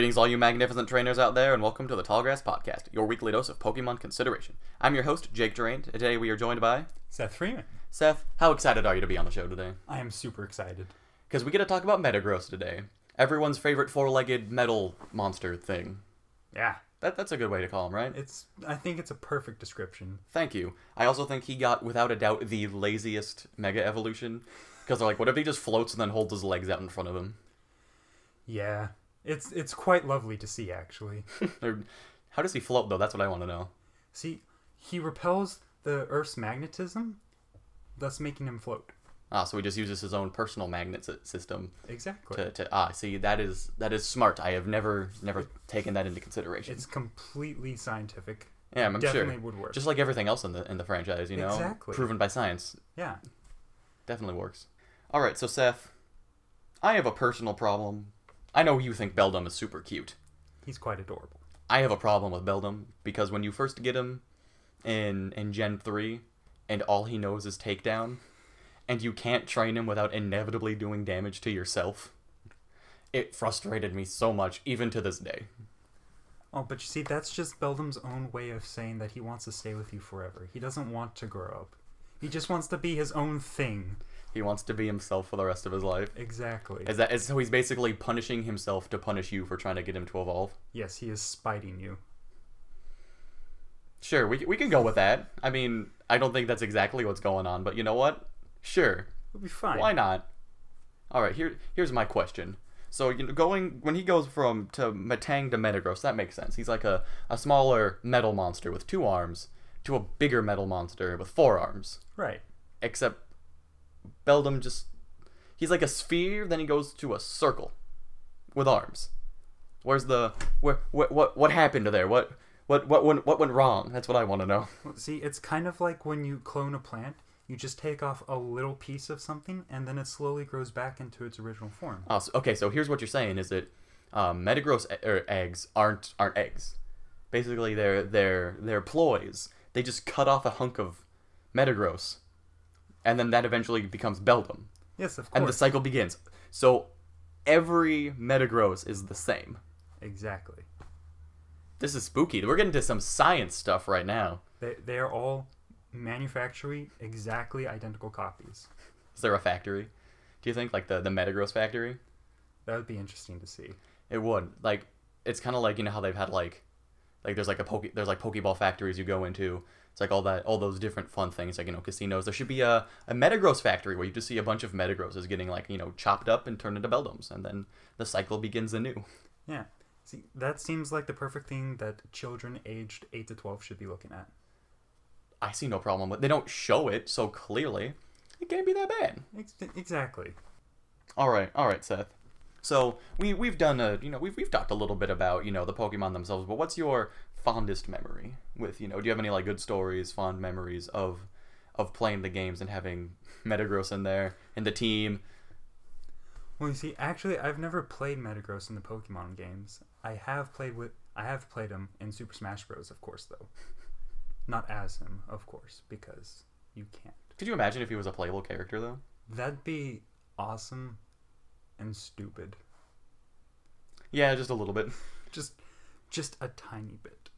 Greetings, all you magnificent trainers out there, and welcome to the Tallgrass Podcast, your weekly dose of Pokemon consideration. I'm your host, Jake Durant. and Today we are joined by Seth Freeman. Seth. How excited are you to be on the show today? I am super excited. Because we get to talk about Metagross today. Everyone's favorite four-legged metal monster thing. Yeah, That, that's a good way to call him, right? it's. I think it's a perfect description. Thank you. I also think he got, without a doubt, the laziest Mega Evolution. Because they're like, what if he just floats and then holds his legs out in front of him? Yeah, it's it's quite lovely to see actually. How does he float, though? That's what I want to know. see, he repels the Earth's magnetism, thus making him float. Ah, so he just uses his own personal magnet system Exactly. to, to ah see that is that is smart. I have never never taken that into consideration. It's completely scientific. yeah, I'm sure. definitely sure. would work. Just like everything else in the in the franchise, you know, Exactly. proven by science, yeah. definitely works. All right, so Seth, I have a personal problem. I know you think Beldum is super cute. He's quite adorable. I have a problem with Beldum because when you first get him in in Gen 3 and all he knows is takedown and you can't train him without inevitably doing damage to yourself. It frustrated me so much even to this day. Oh, but you see, that's just Beldum's own way of saying that he wants to stay with you forever. He doesn't want to grow up. He just wants to be his own thing. He wants to be himself for the rest of his life. Exactly. Is that is so he's basically punishing himself to punish you for trying to get him to evolve? Yes, he is spiting you. Sure, we we can go with that. I mean, I don't think that's exactly what's going on, but you know what? Sure. It'll be fine. Why not? All right, here here's my question. So you know, going when he goes from to Metang to Metagross, that makes sense. He's like a, a smaller metal monster with two arms to a bigger metal monster with four arms. Right. Except Just he's like a sphere, then he goes to a circle with arms. Where's the where what what what happened there? What what what went what went wrong? That's what I want to know. See, it's kind of like when you clone a plant. You just take off a little piece of something, and then it slowly grows back into its original form. Oh, so- okay, so here's what you're saying: is that um, Metagross e- er, eggs aren't aren't eggs. Basically, they're they're they're ploys. They just cut off a hunk of Metagross, and then that eventually becomes Beldum, Yes, of course. and the cycle begins. So every Metagross is the same. exactly. This is spooky. We're getting to some science stuff right now. They they are all manufacturing exactly identical copies. Is there a factory? Do you think like the the Metagross factory? That would be interesting to see. It would. Like it's kind of like you know how they've had like like there's like a poke there's like pokeball factories you go into. It's like all that all those different fun things like you know casinos. There should be a a Metagross factory where you just see a bunch of Metagrosses getting like you know chopped up and turned into Beldums, and then the cycle begins anew. Yeah. See, that seems like the perfect thing that children aged 8 to 12 should be looking at. I see no problem with. They don't show it so clearly. It can't be that bad. Ex- exactly. All right, all right, Seth. So we we've done a you know we've we've talked a little bit about you know the Pokemon themselves, but what's your fondest memory with you know do you have any like good stories, fond memories of of playing the games and having Metagross in there and the team? Well, you see, actually, I've never played Metagross in the Pokemon games. I have played with, I have played him in Super Smash Bros. Of course, though, not as him, of course, because you can't. Could you imagine if he was a playable character though? That'd be awesome and stupid. Yeah, just a little bit. Just, just a tiny bit.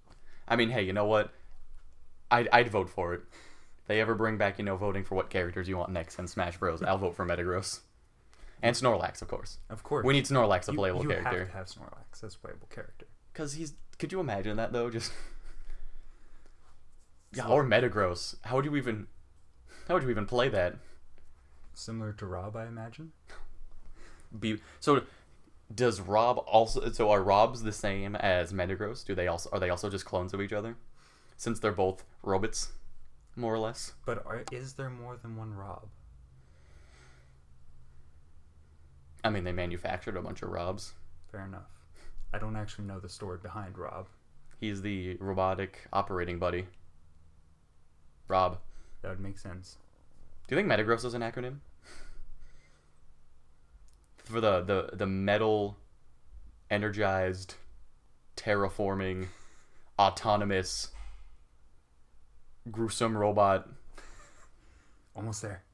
I mean, hey, you know what? I'd I'd vote for it. If they ever bring back you know voting for what characters you want next in Smash Bros, I'll vote for Metagross. And Snorlax, of course. Of course. We need Snorlax, a you, playable you character. have to have Snorlax as a playable character. Because he's. Could you imagine that though? Just. Yeah, or Metagross. How would you even? How would you even play that? Similar to Rob, I imagine. Be so. Does Rob also? So are Robs the same as Metagross? Do they also are they also just clones of each other? Since they're both robots, more or less. But are, is there more than one Rob? I mean, they manufactured a bunch of Robs. Fair enough. I don't actually know the story behind Rob. He's the robotic operating buddy. Rob. That would make sense. Do you think Metagross is an acronym? For the, the, the metal, energized, terraforming, autonomous, gruesome robot. Almost there.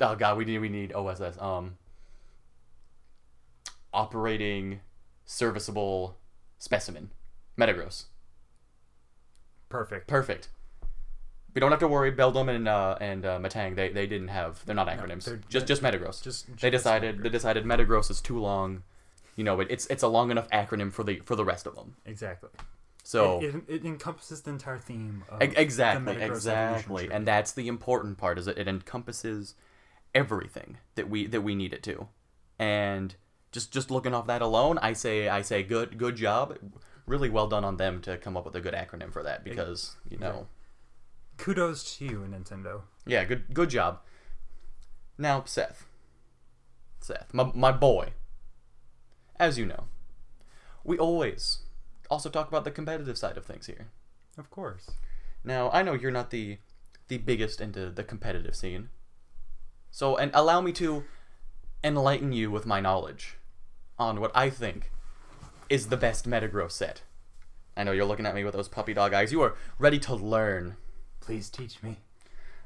Oh god, we need we need OSS. Um operating serviceable specimen. Metagross. Perfect. Perfect. We don't have to worry. Beldum and uh, and uh, Metang, they, they didn't have. They're not acronyms. they're- just just Metagross. Just they just decided they Metagross. decided Metagross is too long. You know, it, it's it's a long enough acronym for the for the rest of them. exactly. So it, it, it encompasses the entire theme. Of E- exactly, the exactly, and that's the important part. Is that it encompasses everything that we that we need it to, and just just looking off that alone, I say I say good good job, really well done on them to come up with a good acronym for that because you know kudos to you, Nintendo. yeah good good job. Now Seth, Seth, my my boy, as you know, we always also talk about the competitive side of things here. Of course. Now, I know you're not the the biggest into the competitive scene. So, and allow me to enlighten you with my knowledge on what I think is the best Metagross set. I know you're looking at me with those puppy dog eyes. You are ready to learn. Please teach me.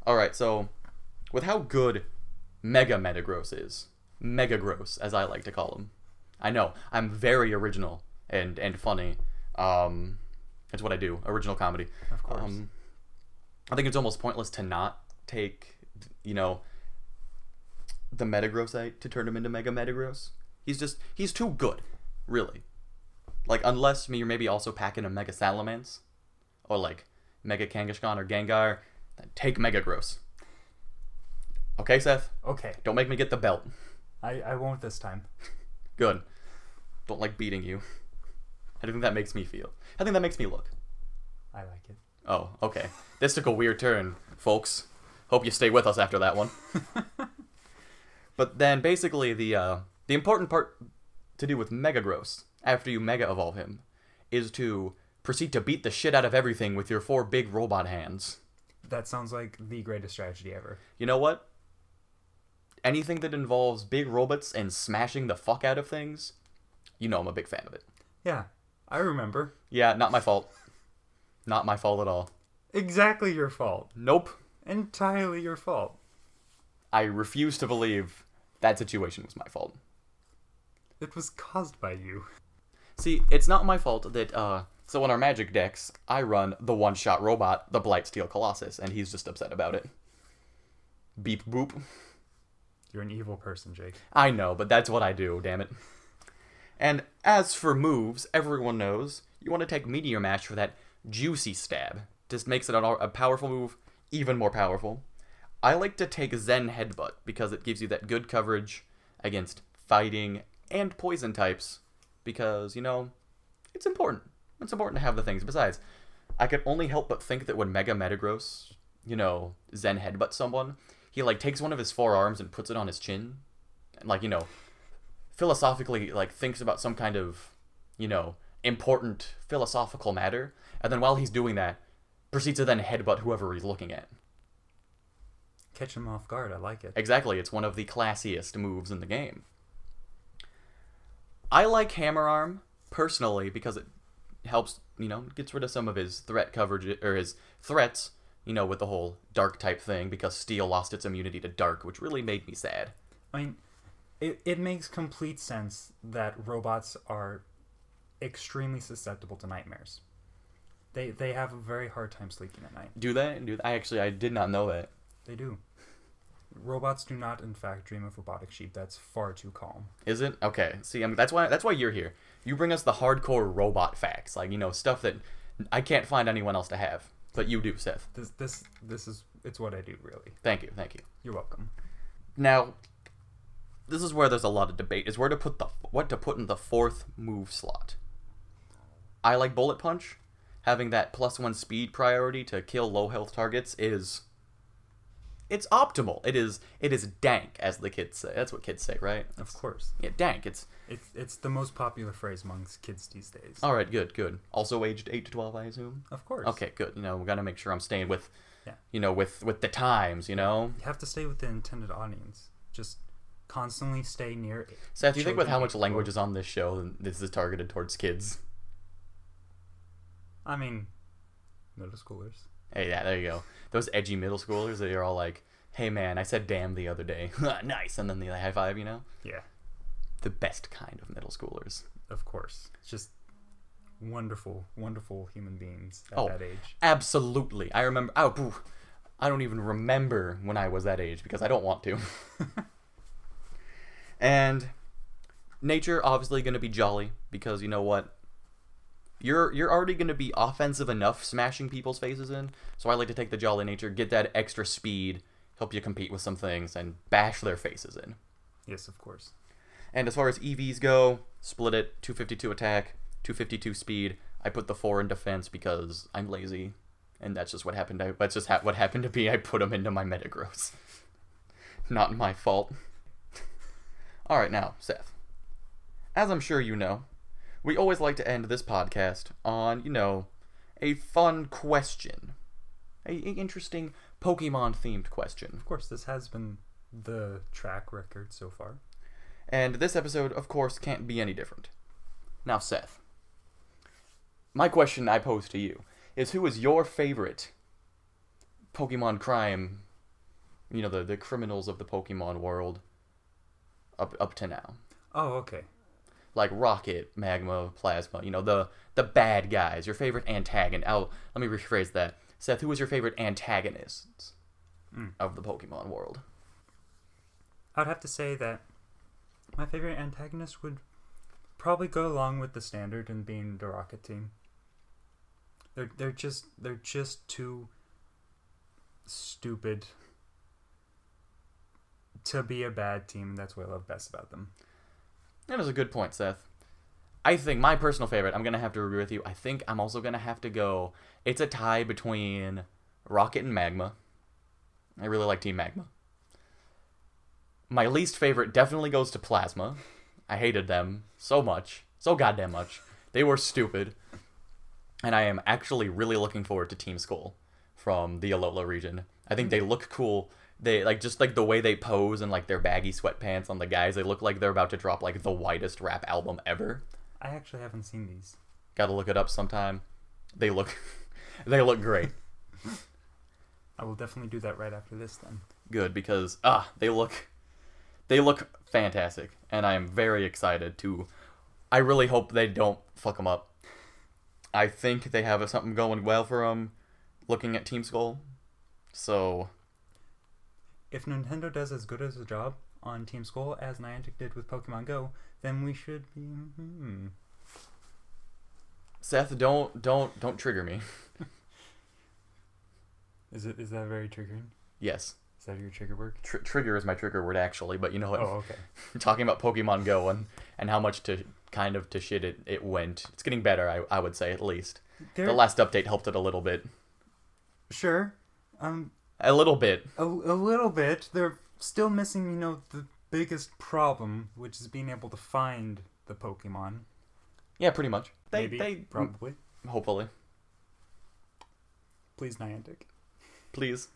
All right, so with how good Mega Metagross is, Mega Gross as I like to call him. I know I'm very original and and funny. Um, it's what I do, original comedy. Of course. Um, I think it's almost pointless to not take, you know, the Metagrossite to turn him into Mega Metagross. He's just he's too good, really. Like unless you're maybe also packing a Mega Salamence, or like Mega Kangaskhan or Gengar, then take Mega Gross. Okay, Seth, Okay. don't make me get the belt. I, I won't this time. Good. Don't like beating you. How do you think that makes me feel? How do think that makes me look? I like it. Oh, okay. This took a weird turn, folks. Hope you stay with us after that one. but then basically the uh, the important part to do with Mega Gross after you Mega Evolve him is to proceed to beat the shit out of everything with your four big robot hands. That sounds like the greatest strategy ever. You know what? Anything that involves big robots and smashing the fuck out of things, you know I'm a big fan of it. Yeah, I remember. Yeah, not my fault. Not my fault at all. Exactly your fault. Nope. Entirely your fault. I refuse to believe that situation was my fault. It was caused by you. See, it's not my fault that, uh, so in our magic decks, I run the one shot robot, the Blightsteel Colossus, and he's just upset about it. Beep boop. You're an evil person, Jake. I know, but that's what I do, damn it. And as for moves, everyone knows you want to take Meteor Mash for that juicy stab. Just makes it a, a powerful move even more powerful. I like to take Zen Headbutt because it gives you that good coverage against fighting and poison types because, you know, it's important. It's important to have the things. Besides, I could only help but think that when Mega Metagross, you know, Zen Headbutt someone, he like takes one of his forearms and puts it on his chin and like, you know, philosophically like thinks about some kind of, you know, important philosophical matter, and then while he's doing that, proceeds to then headbutt whoever he's looking at. Catch him off guard. I like it. Exactly, it's one of the classiest moves in the game. I like Hammer Arm personally because it helps, you know, gets rid of some of his threat coverage or his threats, you know, with the whole dark type thing because Steel lost its immunity to dark, which really made me sad. I mean, it, it makes complete sense that robots are extremely susceptible to nightmares. They they have a very hard time sleeping at night. Do they? Do I actually I did not know that. They do. Robots do not, in fact, dream of robotic sheep. That's far too calm. Is it? Okay. See, I mean, that's why that's why you're here. You bring us the hardcore robot facts, like you know stuff that I can't find anyone else to have, but you do, Seth. This this this is it's what I do really. Thank you, thank you. You're welcome. Now, this is where there's a lot of debate: is where to put the what to put in the fourth move slot. I like bullet punch. Having that plus one speed priority to kill low health targets is. It's optimal. It is. It is dank, as the kids say. That's what kids say, right? Of course, Yeah, dank. It's it's it's the most popular phrase amongst kids these days. all right. Good, good. Also aged eight to twelve, I assume. Of course. Okay, good. You know, we gotta make sure I'm staying with, Yeah. you know, with with the times. You know, You have to stay with the intended audience. Just constantly stay near. Seth, do you think with how much people. language is on this show, this is targeted towards kids? I mean, middle schoolers. Hey, yeah, there you go. Those edgy middle schoolers that are all like, "Hey, man, I said damn the other day, nice," and then the high five. You know, Yeah. the best kind of middle schoolers. of course. It's just wonderful, wonderful human beings at Oh. that age. Absolutely. I remember. Oh, phew. I don't even remember when I was that age because I don't want to. and nature obviously going to be jolly because you know what? You're you're already going to be offensive enough smashing people's faces in. So I like to take the jolly nature, get that extra speed, help you compete with some things and bash their faces in. Yes, of course. And as far as EVs go, split it 252 attack, 252 speed. I put the 4 in defense because I'm lazy. And that's just what happened. I, that's just ha- what happened to be. I put them into my Metagross. Not my fault. Alright, now, Seth. As I'm sure you know, we always like to end this podcast on, you know, a fun question. A, a interesting Pokemon themed question. Of course, this has been the track record so far. And this episode, of course, can't be any different. Now, Seth, my question I pose to you is who is your favorite Pokemon crime, you know, the, the criminals of the Pokemon world up, up to now? Oh, okay. Like Rocket, Magma, Plasma, you know, the, the bad guys, your favorite antagonist. Oh, let me rephrase that. Seth, who was your favorite antagonists Mm. of the Pokemon world? I'd have to say that my favorite antagonist would probably go along with the standard and being the Rocket Team. They're they're just they're just too stupid to be a bad team. And that's what I love best about them. That is a good point, Seth. I think my personal favorite, I'm going to have to agree with you. I think I'm also going to have to go. It's a tie between Rocket and Magma. I really like Team Magma. My least favorite definitely goes to Plasma. I hated them so much. So goddamn much. They were stupid. And I am actually really looking forward to Team Skull from the Alola region. I think they look cool. They like just like the way they pose and like their baggy sweatpants on the guys. They look like they're about to drop like the whitest rap album ever. I actually haven't seen these. Got to look it up sometime. They look they look great. I will definitely do that right after this then. Good because ah, they look they look fantastic and I am very excited to I really hope they don't fuck them up. I think they have something going well for them looking at Team Skull. So, If Nintendo does as good as a job on Team Skull as Niantic did with Pokemon Go, then we should be. Hmm. Seth, don't don't don't trigger me. Is it is that very triggering? Yes. Is that your trigger word? Tr- trigger is my trigger word actually, but you know what? Oh, okay. talking about Pokemon Go and, and how much to kind of to shit it, it went. It's getting better, I, I would say at least. There, The last update helped it a little bit. sure. Um, A little bit. a, a little bit. They're still missing, you know, the biggest problem, which is being able to find the Pokemon. Yeah, pretty much. They Maybe, they probably. hopefully. Please, Niantic. Please.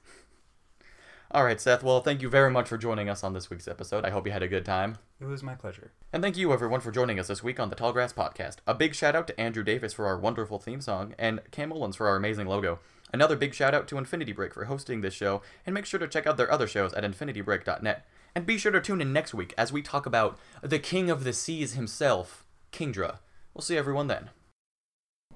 All right, Seth. Well, thank you very much for joining us on this week's episode. I hope you had a good time. It was my pleasure. And thank you, everyone, for joining us this week on the Tallgrass Podcast. A big shout out to Andrew Davis for our wonderful theme song, and Cam Owens for our amazing logo. Another big shout out to Infinity Break for hosting this show, and make sure to check out their other shows at infinitybreak.net. And be sure to tune in next week as we talk about the King of the Seas himself, Kingdra. We'll see everyone then.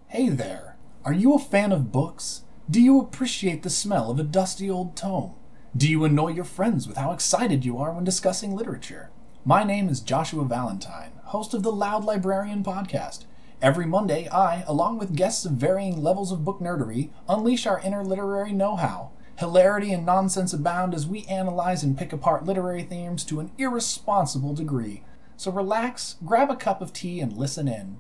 Hey there! Are you a fan of books? Do you appreciate the smell of a dusty old tome? Do you annoy your friends with how excited you are when discussing literature? My name is Joshua Valentine, host of the Loud Librarian podcast. Every Monday, I, along with guests of varying levels of book nerdery, unleash our inner literary know how. Hilarity and nonsense abound as we analyze and pick apart literary themes to an irresponsible degree. So relax, grab a cup of tea, and listen in.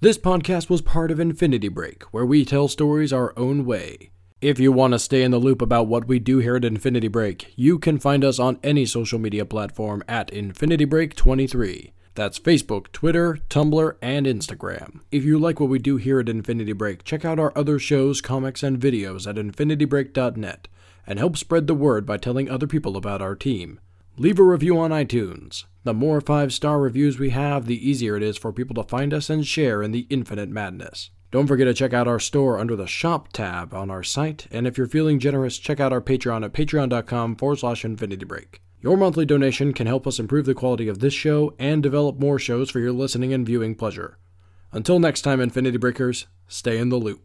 This podcast was part of Infinity Break, where we tell stories our own way. If you want to stay in the loop about what we do here at Infinity Break, you can find us on any social media platform at Infinity Break 23. That's Facebook, Twitter, Tumblr, and Instagram. If you like what we do here at Infinity Break, check out our other shows, comics, and videos at infinitybreak.net and help spread the word by telling other people about our team. Leave a review on iTunes. The more five star reviews we have, the easier it is for people to find us and share in the infinite madness. Don't forget to check out our store under the Shop tab on our site, and if you're feeling generous, check out our Patreon at patreon.com forward slash infinity break. Your monthly donation can help us improve the quality of this show and develop more shows for your listening and viewing pleasure. Until next time, Infinity Breakers, stay in the loop.